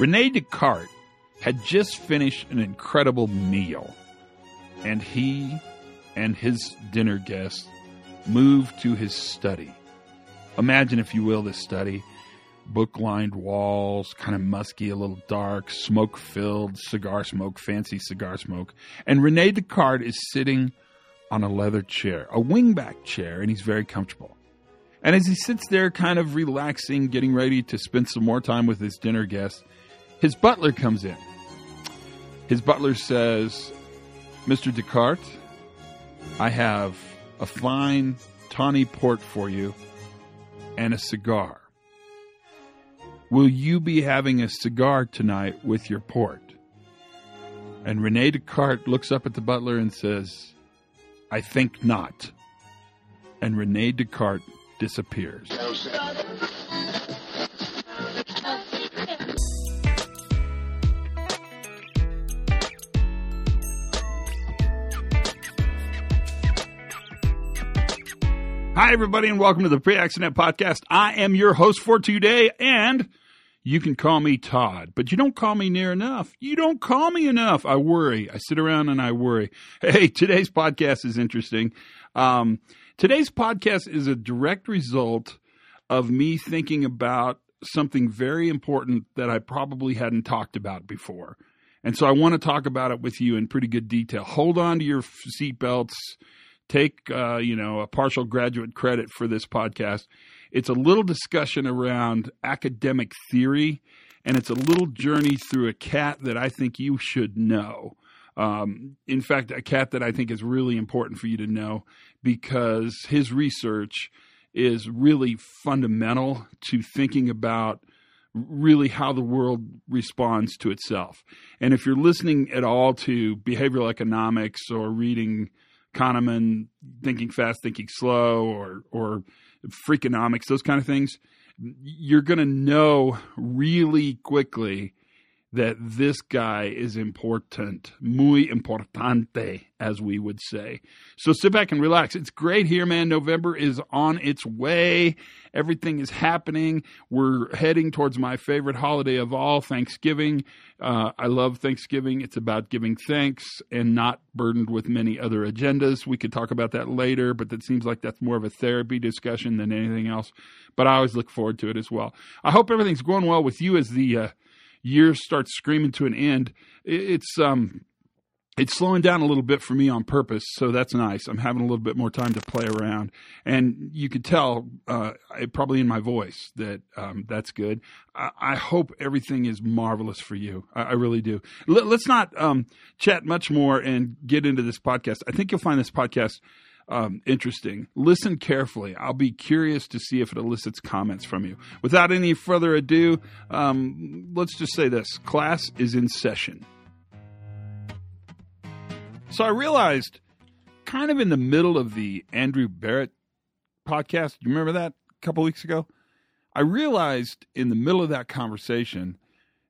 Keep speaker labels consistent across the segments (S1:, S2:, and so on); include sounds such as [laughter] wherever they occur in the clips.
S1: Rene Descartes had just finished an incredible meal, and he and his dinner guests moved to his study. Imagine, if you will, this study book lined walls, kind of musky, a little dark, smoke filled, cigar smoke, fancy cigar smoke. And Rene Descartes is sitting on a leather chair, a wingback chair, and he's very comfortable. And as he sits there, kind of relaxing, getting ready to spend some more time with his dinner guests, his butler comes in. His butler says, Mr. Descartes, I have a fine tawny port for you and a cigar. Will you be having a cigar tonight with your port? And Rene Descartes looks up at the butler and says, I think not. And Rene Descartes disappears. Hi, everybody, and welcome to the Pre Accident Podcast. I am your host for today, and you can call me Todd, but you don't call me near enough. You don't call me enough. I worry. I sit around and I worry. [laughs] Hey, today's podcast is interesting. Um, today's podcast is a direct result of me thinking about something very important that I probably hadn't talked about before. And so I want to talk about it with you in pretty good detail. Hold on to your seatbelts. Take, uh, you know, a partial graduate credit for this podcast it's a little discussion around academic theory, and it's a little journey through a cat that I think you should know. Um, in fact, a cat that I think is really important for you to know because his research is really fundamental to thinking about really how the world responds to itself. And if you're listening at all to behavioral economics or reading Kahneman, Thinking Fast, Thinking Slow, or or Freakonomics, those kind of things, you're going to know really quickly that this guy is important, muy importante, as we would say. So sit back and relax. It's great here, man. November is on its way. Everything is happening. We're heading towards my favorite holiday of all, Thanksgiving. Uh, I love Thanksgiving. It's about giving thanks and not burdened with many other agendas. We could talk about that later, but that seems like that's more of a therapy discussion than anything else. But I always look forward to it as well. I hope everything's going well with you as the uh, year starts screaming to an end, it's um it's slowing down a little bit for me on purpose, so that's nice. I'm having a little bit more time to play around, and you could tell uh, probably in my voice that um, that's good. I, I, hope everything is marvelous for you. I, I really do. Let, us not um, chat much more and get into this podcast. I think you'll find this podcast um, interesting. Listen carefully. I'll be curious to see if it elicits comments from you. Without any further ado, um, let's just say this class is in session. So I realized, kind of in the middle of the Andrew Barrett podcast, you remember that a couple weeks ago? I realized in the middle of that conversation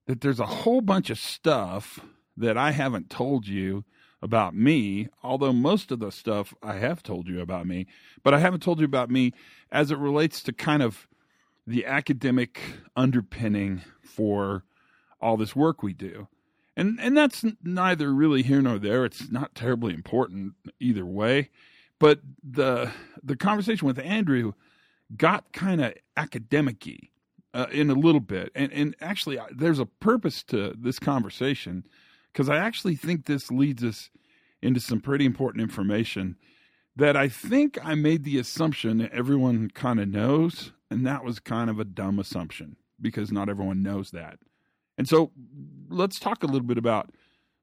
S1: that there's a whole bunch of stuff that I haven't told you about me, although most of the stuff I have told you about me, but I haven't told you about me as it relates to kind of the academic underpinning for all this work we do. And and that's neither really here nor there. It's not terribly important either way. But the the conversation with Andrew got kind of academicy uh, in a little bit, and and actually there's a purpose to this conversation because I actually think this leads us into some pretty important information that I think I made the assumption that everyone kind of knows, and that was kind of a dumb assumption because not everyone knows that. And so let's talk a little bit about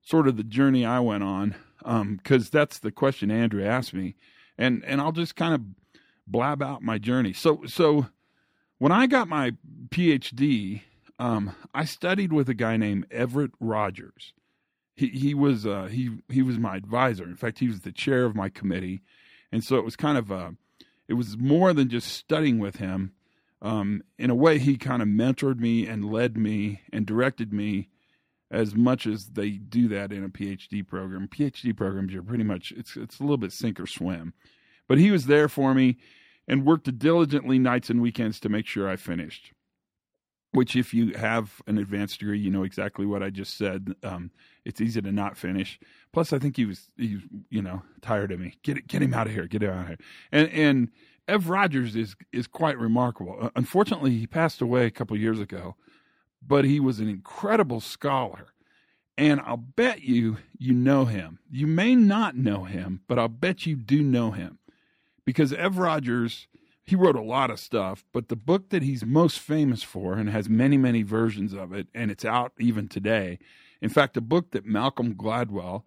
S1: sort of the journey I went on, because um, that's the question Andrew asked me, and and I'll just kind of blab out my journey. So so when I got my PhD, um, I studied with a guy named Everett Rogers, he he was uh, he he was my advisor. In fact, he was the chair of my committee, and so it was kind of uh, it was more than just studying with him. Um, in a way, he kind of mentored me and led me and directed me as much as they do that in a PhD program. PhD programs are pretty much it's it's a little bit sink or swim, but he was there for me and worked diligently nights and weekends to make sure I finished. Which if you have an advanced degree, you know exactly what I just said. Um, it's easy to not finish. Plus, I think he was, you know, tired of me. Get get him out of here. Get him out of here. And and Ev Rogers is is quite remarkable. Uh, unfortunately, he passed away a couple years ago, but he was an incredible scholar. And I'll bet you you know him. You may not know him, but I'll bet you do know him because Ev Rogers he wrote a lot of stuff, but the book that he's most famous for and has many, many versions of it, and it's out even today. In fact, a book that Malcolm Gladwell,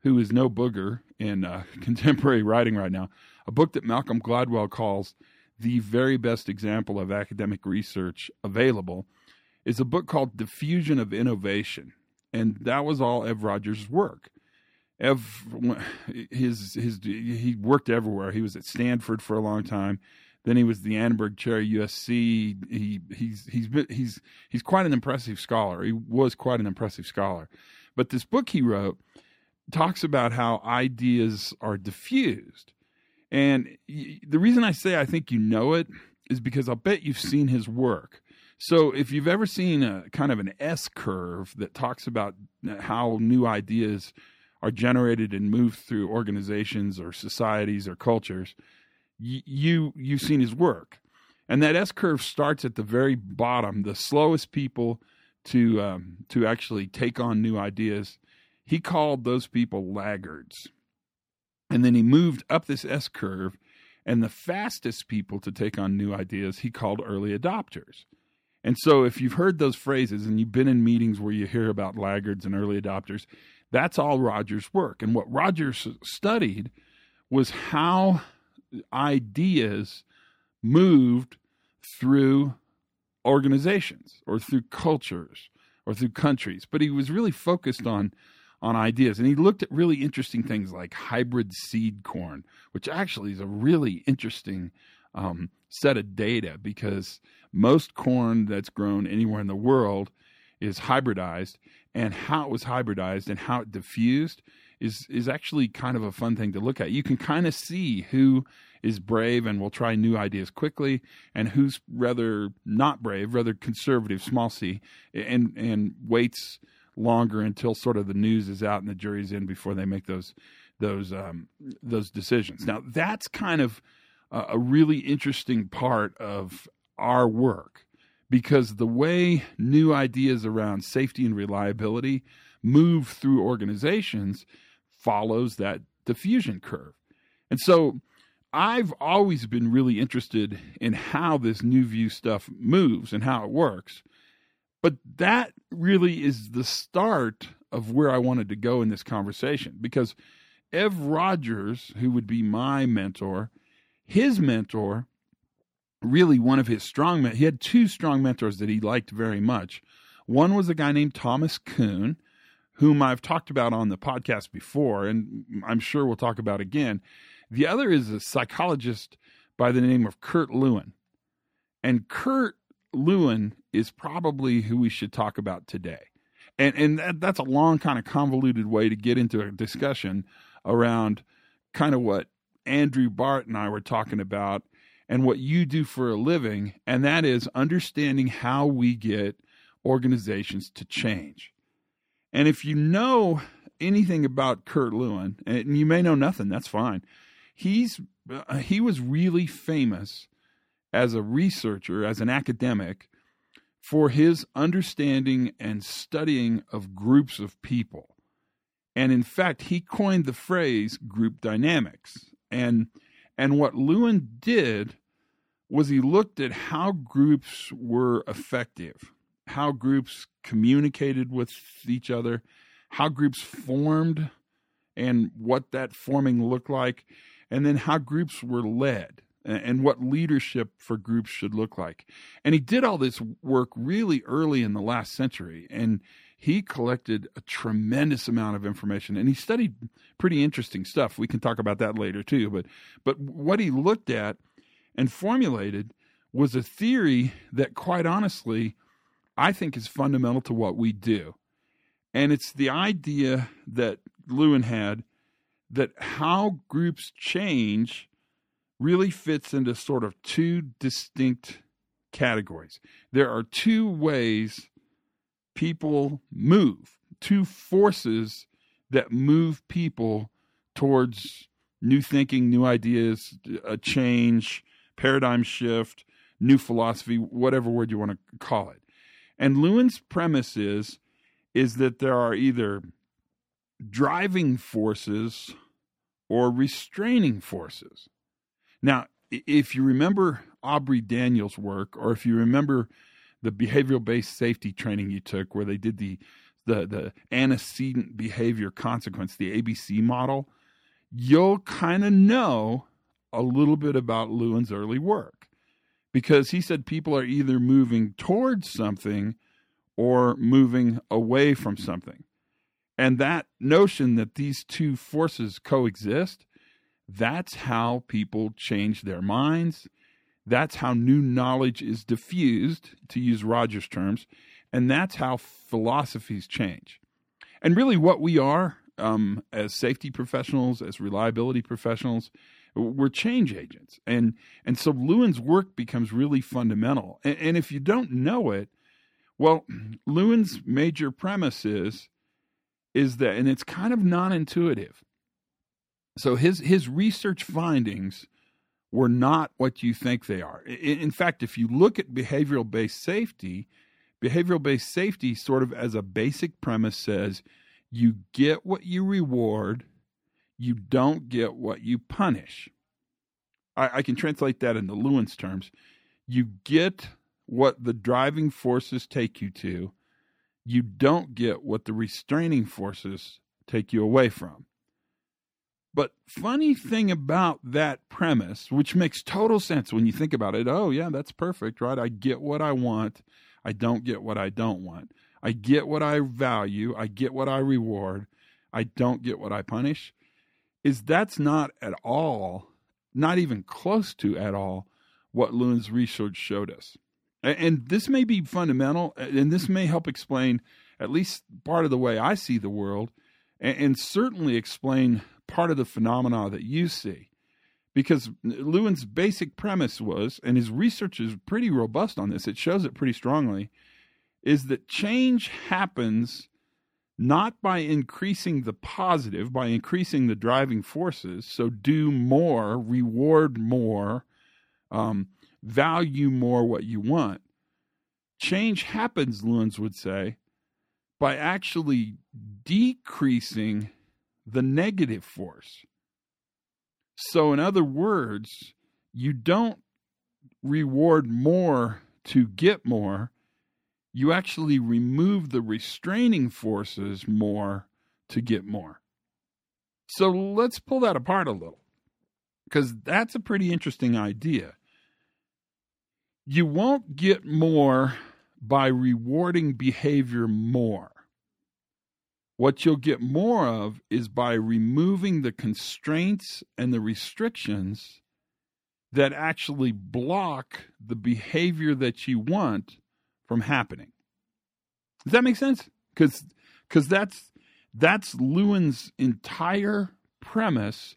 S1: who is no booger in uh, [laughs] contemporary writing right now, a book that Malcolm Gladwell calls the very best example of academic research available, is a book called Diffusion of Innovation. And that was all Ev Rogers' work. Ev, [laughs] his, his, he worked everywhere. He was at Stanford for a long time. Then he was the Annenberg Chair at USC. He he's he's he's he's quite an impressive scholar. He was quite an impressive scholar. But this book he wrote talks about how ideas are diffused. And the reason I say I think you know it is because I'll bet you've seen his work. So if you've ever seen a kind of an S curve that talks about how new ideas are generated and moved through organizations or societies or cultures, you you've seen his work, and that S curve starts at the very bottom, the slowest people to um, to actually take on new ideas. He called those people laggards, and then he moved up this S curve, and the fastest people to take on new ideas he called early adopters. And so, if you've heard those phrases and you've been in meetings where you hear about laggards and early adopters, that's all Rogers' work. And what Rogers studied was how ideas moved through organizations or through cultures or through countries, but he was really focused on on ideas. And he looked at really interesting things like hybrid seed corn, which actually is a really interesting um, set of data because most corn that's grown anywhere in the world is hybridized, and how it was hybridized and how it diffused is is actually kind of a fun thing to look at. You can kind of see who is brave and will try new ideas quickly, and who's rather not brave, rather conservative, small c, and and waits longer until sort of the news is out and the jury's in before they make those those um, those decisions. Now that's kind of a, a really interesting part of our work because the way new ideas around safety and reliability move through organizations follows that diffusion curve. And so I've always been really interested in how this new view stuff moves and how it works. But that really is the start of where I wanted to go in this conversation because Ev Rogers, who would be my mentor, his mentor, really one of his strong men, he had two strong mentors that he liked very much. One was a guy named Thomas Kuhn, whom I've talked about on the podcast before, and I'm sure we'll talk about again. The other is a psychologist by the name of Kurt Lewin. And Kurt Lewin is probably who we should talk about today. And and that, that's a long kind of convoluted way to get into a discussion around kind of what Andrew Barrett and I were talking about and what you do for a living, and that is understanding how we get organizations to change. And if you know anything about Kurt Lewin, and you may know nothing, that's fine. He's uh, he was really famous as a researcher, as an academic, for his understanding and studying of groups of people. And in fact, he coined the phrase group dynamics. And and what Lewin did was he looked at how groups were effective how groups communicated with each other, how groups formed, and what that forming looked like, and then how groups were led and what leadership for groups should look like. And he did all this work really early in the last century, and he collected a tremendous amount of information and he studied pretty interesting stuff. We can talk about that later too, but but what he looked at and formulated was a theory that quite honestly I think is fundamental to what we do. And it's the idea that Lewin had that how groups change really fits into sort of two distinct categories. There are two ways people move, two forces that move people towards new thinking, new ideas, a change, paradigm shift, new philosophy, whatever word you want to call it. And Lewin's premise is is that there are either driving forces or restraining forces. Now, if you remember Aubrey Daniels' work, or if you remember the behavioral based safety training you took, where they did the the the antecedent behavior consequence, the ABC model, you'll kind of know a little bit about Lewin's early work because he said people are either moving towards something or moving away from something. And that notion that these two forces coexist, that's how people change their minds. That's how new knowledge is diffused, to use Rogers' terms. And that's how philosophies change. And really, what we are um, as safety professionals, as reliability professionals, we're change agents. And, and so Lewin's work becomes really fundamental. And, and if you don't know it, well, [clears throat] Lewin's major premise is is that, and it's kind of non-intuitive. So his his research findings were not what you think they are. In fact, if you look at behavioral based safety, behavioral based safety sort of as a basic premise says you get what you reward, you don't get what you punish. I, I can translate that into Lewin's terms. You get what the driving forces take you to, you don't get what the restraining forces take you away from. But funny thing about that premise, which makes total sense when you think about it, oh yeah, that's perfect, right? I get what I want, I don't get what I don't want. I get what I value, I get what I reward, I don't get what I punish. Is that's not at all, not even close to at all, what Lewin's research showed us and this may be fundamental, and this may help explain at least part of the way I see the world, and, certainly explain part of the phenomena that you see. Because Lewin's basic premise was, and his research is pretty robust on this, it shows it pretty strongly, is that change happens not by increasing the positive, by increasing the driving forces. So do more, reward more, um, value more what you want. Change happens, Lewins would say, by actually decreasing the negative force. So, in other words, you don't reward more to get more, you actually remove the restraining forces more to get more. So, let's pull that apart a little because that's a pretty interesting idea. You won't get more by rewarding behavior more. What you'll get more of is by removing the constraints and the restrictions that actually block the behavior that you want from happening. Does that make sense? Because because that's that's Lewin's entire premise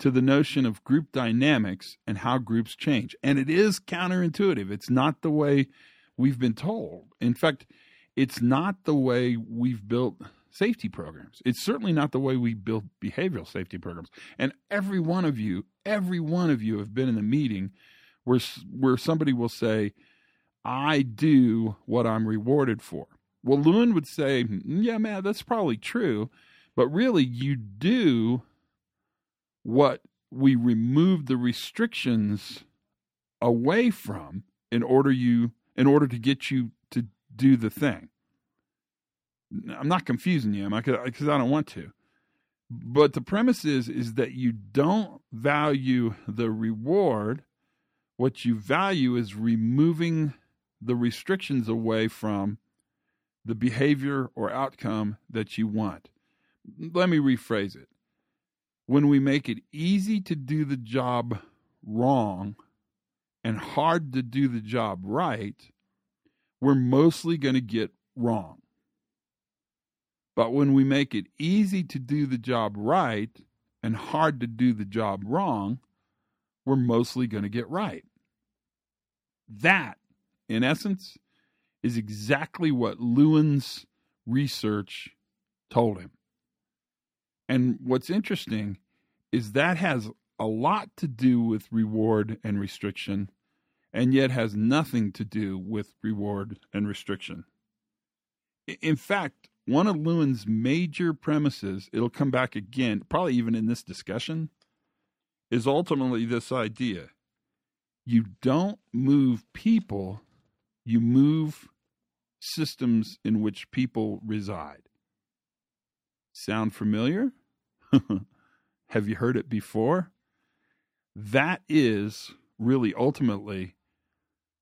S1: to the notion of group dynamics and how groups change. And it is counterintuitive. It's not the way we've been told. In fact, it's not the way we've built safety programs. It's certainly not the way we build behavioral safety programs. And every one of you, every one of you have been in a meeting where where somebody will say, "I do what I'm rewarded for." Well, Lewin would say, hmm, "Yeah, man, that's probably true, but really you do what we remove the restrictions away from in order you in order to get you to do the thing. I'm not confusing you, am I? Because I don't want to. But the premise is is that you don't value the reward. What you value is removing the restrictions away from the behavior or outcome that you want. Let me rephrase it when we make it easy to do the job wrong and hard to do the job right, we're mostly going to get wrong. But when we make it easy to do the job right and hard to do the job wrong, we're mostly going to get right. That in essence, is exactly what Lewin's research told him. And what's interesting is that has a lot to do with reward and restriction, and yet has nothing to do with reward and restriction. In fact, one of Lewin's major premises, it'll come back again, probably even in this discussion, is ultimately this idea you don't move people, you move systems in which people reside. Sound familiar? [laughs] Have you heard it before? That is really ultimately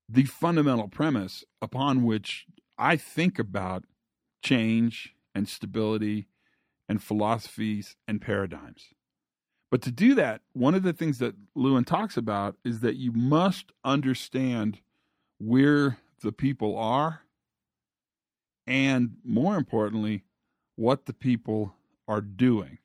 S1: the fundamental premise upon which I think about change and stability and philosophies and paradigms. But to do that, one of the things that Lewin talks about is that you must understand where the people are and, more importantly, what the people are doing.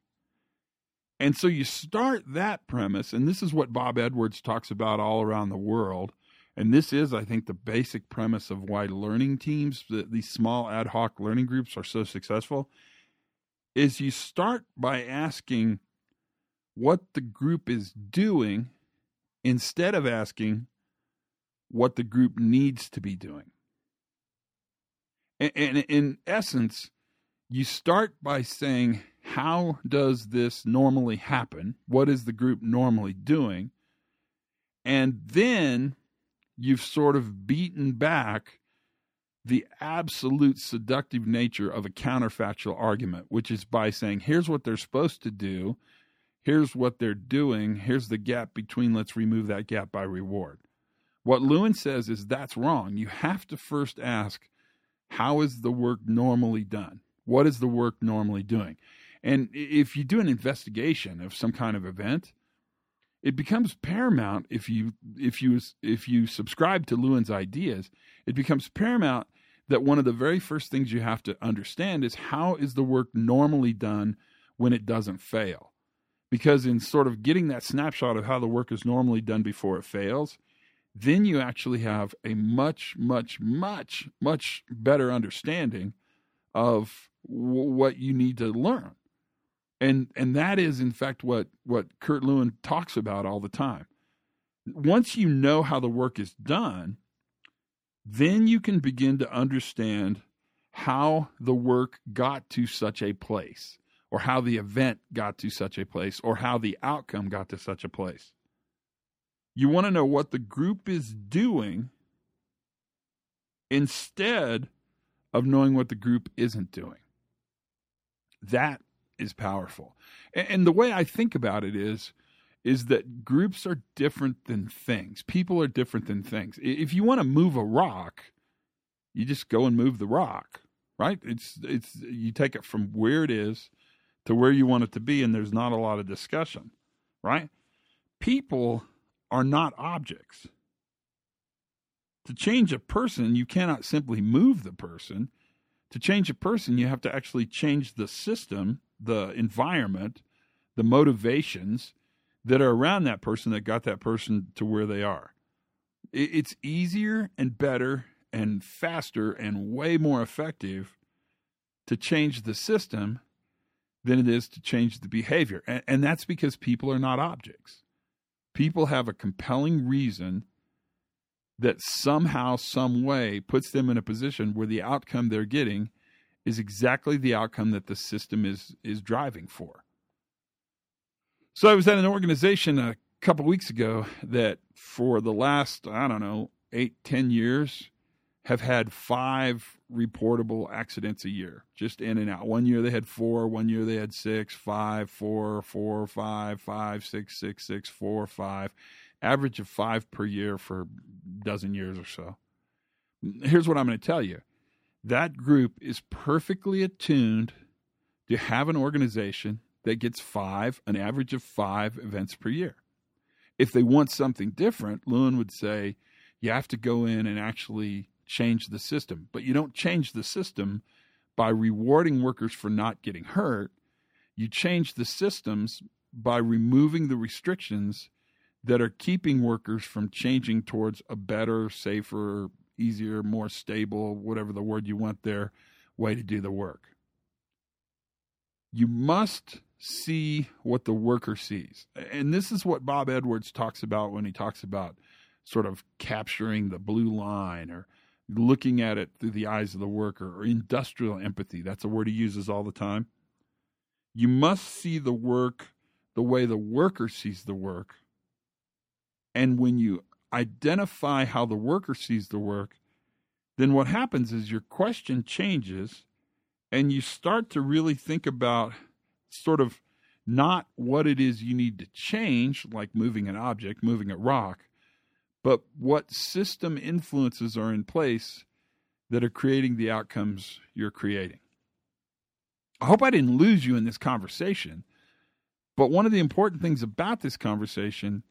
S1: And so you start that premise, and this is what Bob Edwards talks about all around the world. And this is, I think, the basic premise of why learning teams, these small ad hoc learning groups, are so successful. Is you start by asking what the group is doing instead of asking what the group needs to be doing. And, and in essence, you start by saying, How does this normally happen? What is the group normally doing? And then you've sort of beaten back the absolute seductive nature of a counterfactual argument, which is by saying, Here's what they're supposed to do here's what they're doing, here's the gap between, let's remove that gap by reward. What Lewin says is that's wrong. You have to first ask, how is the work normally done? What is the work normally doing? And if you do an investigation of some kind of event, it becomes paramount if you if you if you subscribe to Lewin's ideas, it becomes paramount that one of the very first things you have to understand is how is the work normally done when it doesn't fail because in sort of getting that snapshot of how the work is normally done before it fails, then you actually have a much, much, much, much better understanding of w- what you need to learn. And and that is in fact what what Kurt Lewin talks about all the time. Once you know how the work is done, then you can begin to understand how the work got to such a place or how the event got to such a place, or how the outcome got to such a place. You want to know what the group is doing instead of knowing what the group isn't doing. That is powerful. And, the way I think about it is is that groups are different than things. People are different than things. If you want to move a rock, you just go and move the rock, right? It's it's you take it from where it is to where you want it to be, and there's not a lot of discussion, right? People are not objects. To change a person, you cannot simply move the person. To change a person, you have to actually change the system, the environment, the motivations that are around that person that got that person to where they are. It's easier and better and faster and way more effective to change the system than it is to change the behavior. And, and that's because people are not objects. People have a compelling reason that somehow, some way puts them in a position where the outcome they're getting is exactly the outcome that the system is is driving for. So I was at an organization a couple weeks ago that for the last, I don't know, eight, ten years have had five reportable accidents a year, just in and out. One year they had four, one year they had six, five, four, four, five, five, six, six, six, four, five. Average of five per year for a dozen years or so. Here's what I'm going to tell you that group is perfectly attuned to have an organization that gets five, an average of five events per year. If they want something different, Lewin would say, you have to go in and actually change the system. But you don't change the system by rewarding workers for not getting hurt. You change the systems by removing the restrictions that are keeping workers from changing towards a better, safer, easier, more stable, whatever the word you want there, way to do the work. You must see what the worker sees. And this is what Bob Edwards talks about when he talks about sort of capturing the blue line or looking at it through the eyes of the worker or industrial empathy. That's a word he uses all the time. You must see the work the way the worker sees the work. And when you identify how the worker sees the work, then what happens is your question changes and you start to really think about sort of not what it is you need to change, like moving an object, moving a rock, but what system influences are in place that are creating the outcomes you're creating. I hope I didn't lose you in this conversation, but one of the important things about this conversation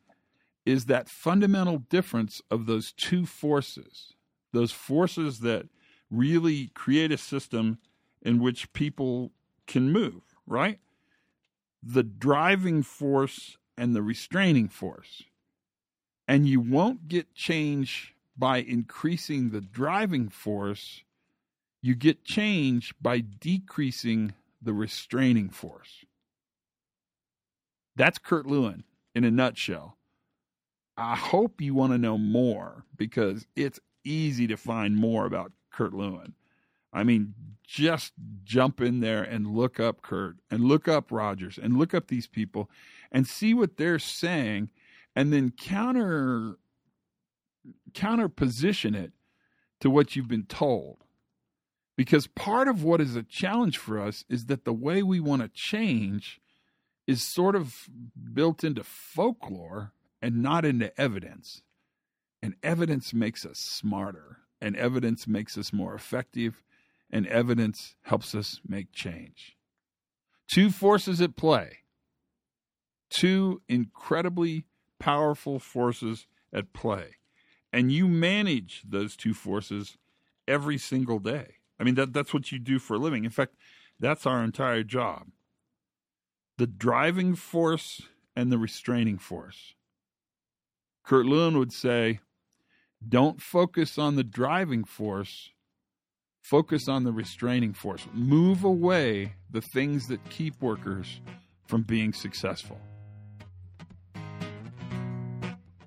S1: is that fundamental difference of those two forces, those forces that really create a system in which people can move, right? The driving force and the restraining force. And you won't get change by increasing the driving force, you get change by decreasing the restraining force. That's Kurt Lewin in a nutshell. I hope you want to know more because it's easy to find more about Kurt Lewin. I mean, just jump in there and look up Kurt and look up Rogers and look up these people and see what they're saying and then counter counter position it to what you've been told. Because part of what is a challenge for us is that the way we want to change is sort of built into folklore and not into evidence. And evidence makes us smarter, and evidence makes us more effective, and evidence helps us make change. Two forces at play, two incredibly powerful forces at play. And you manage those two forces every single day. I mean, that, that's what you do for a living. In fact, that's our entire job the driving force and the restraining force. Kurt Lewin would say, don't focus on the driving force, focus on the restraining force. Move away the things that keep workers from being successful.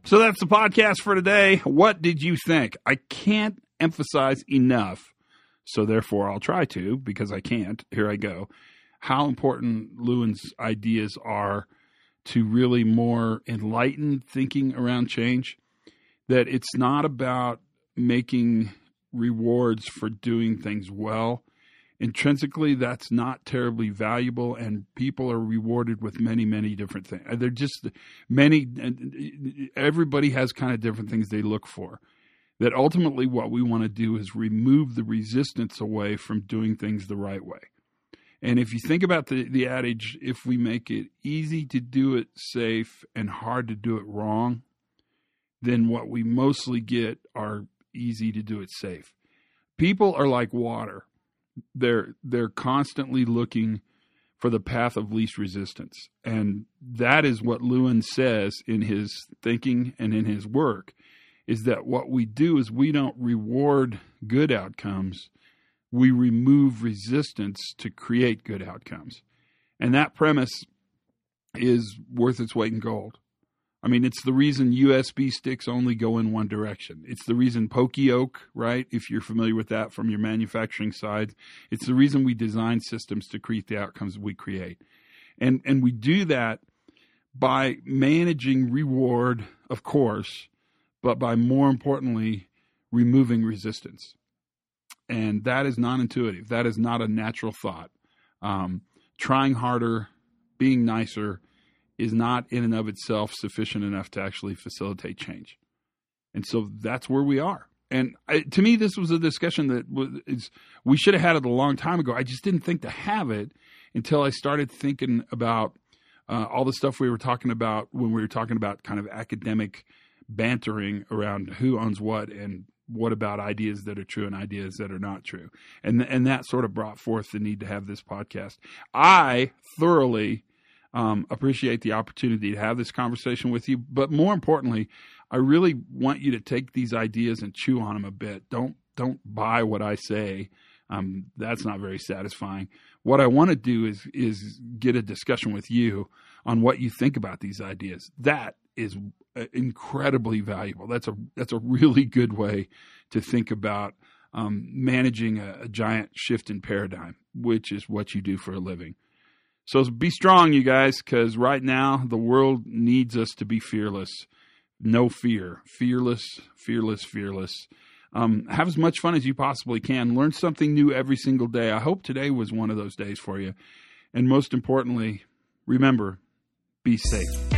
S1: So that's the podcast for today. What did you think? I can't emphasize enough, so therefore I'll try to because I can't. Here I go. How important Lewin's ideas are to really more enlightened thinking around change. That it's not about making rewards for doing things well intrinsically that's not terribly valuable and people are rewarded with many many different things they're just many everybody has kind of different things they look for. That ultimately what we want to do is remove the resistance away from doing things the right way. And if you think about the, the adage if we make it easy to do it safe and hard to do it wrong then what we mostly get are easy to do it safe. People are like water they're they're constantly looking for the path of least resistance. And that is what Lewin says in his thinking and in his work is that what we do is we don't reward good outcomes, we remove resistance to create good outcomes. And that premise is worth its weight in gold. I mean, it's the reason USB sticks only go in one direction. It's the reason Poka-yoke, right? If you're familiar with that from your manufacturing side, it's the reason we design systems to create the outcomes we create. And and we do that by managing reward, of course, but by more importantly, removing resistance. And that is non intuitive. That is not a natural thought. Um, trying harder, being nicer, is not in and of itself sufficient enough to actually facilitate change. And so that's where we are. And I, to me, this was a discussion that was, we should have had it a long time ago. I just didn't think to have it until I started thinking about uh, all the stuff we were talking about when we were talking about kind of academic bantering around who owns what and what about ideas that are true and ideas that are not true. And and that sort of brought forth the need to have this podcast. I thoroughly um, appreciate the opportunity to have this conversation with you. But more importantly, I really want you to take these ideas and chew on them a bit. Don't don't buy what I say. Um, that's not very satisfying. What I want to do is is get a discussion with you on what you think about these ideas. That is uh, incredibly valuable. That's a that's a really good way to think about um, managing a, a giant shift in paradigm, which is what you do for a living. So be strong, you guys, because right now the world needs us to be fearless. No fear, fearless, fearless, fearless. Um, have as much fun as you possibly can. Learn something new every single day. I hope today was one of those days for you. And most importantly, remember be safe.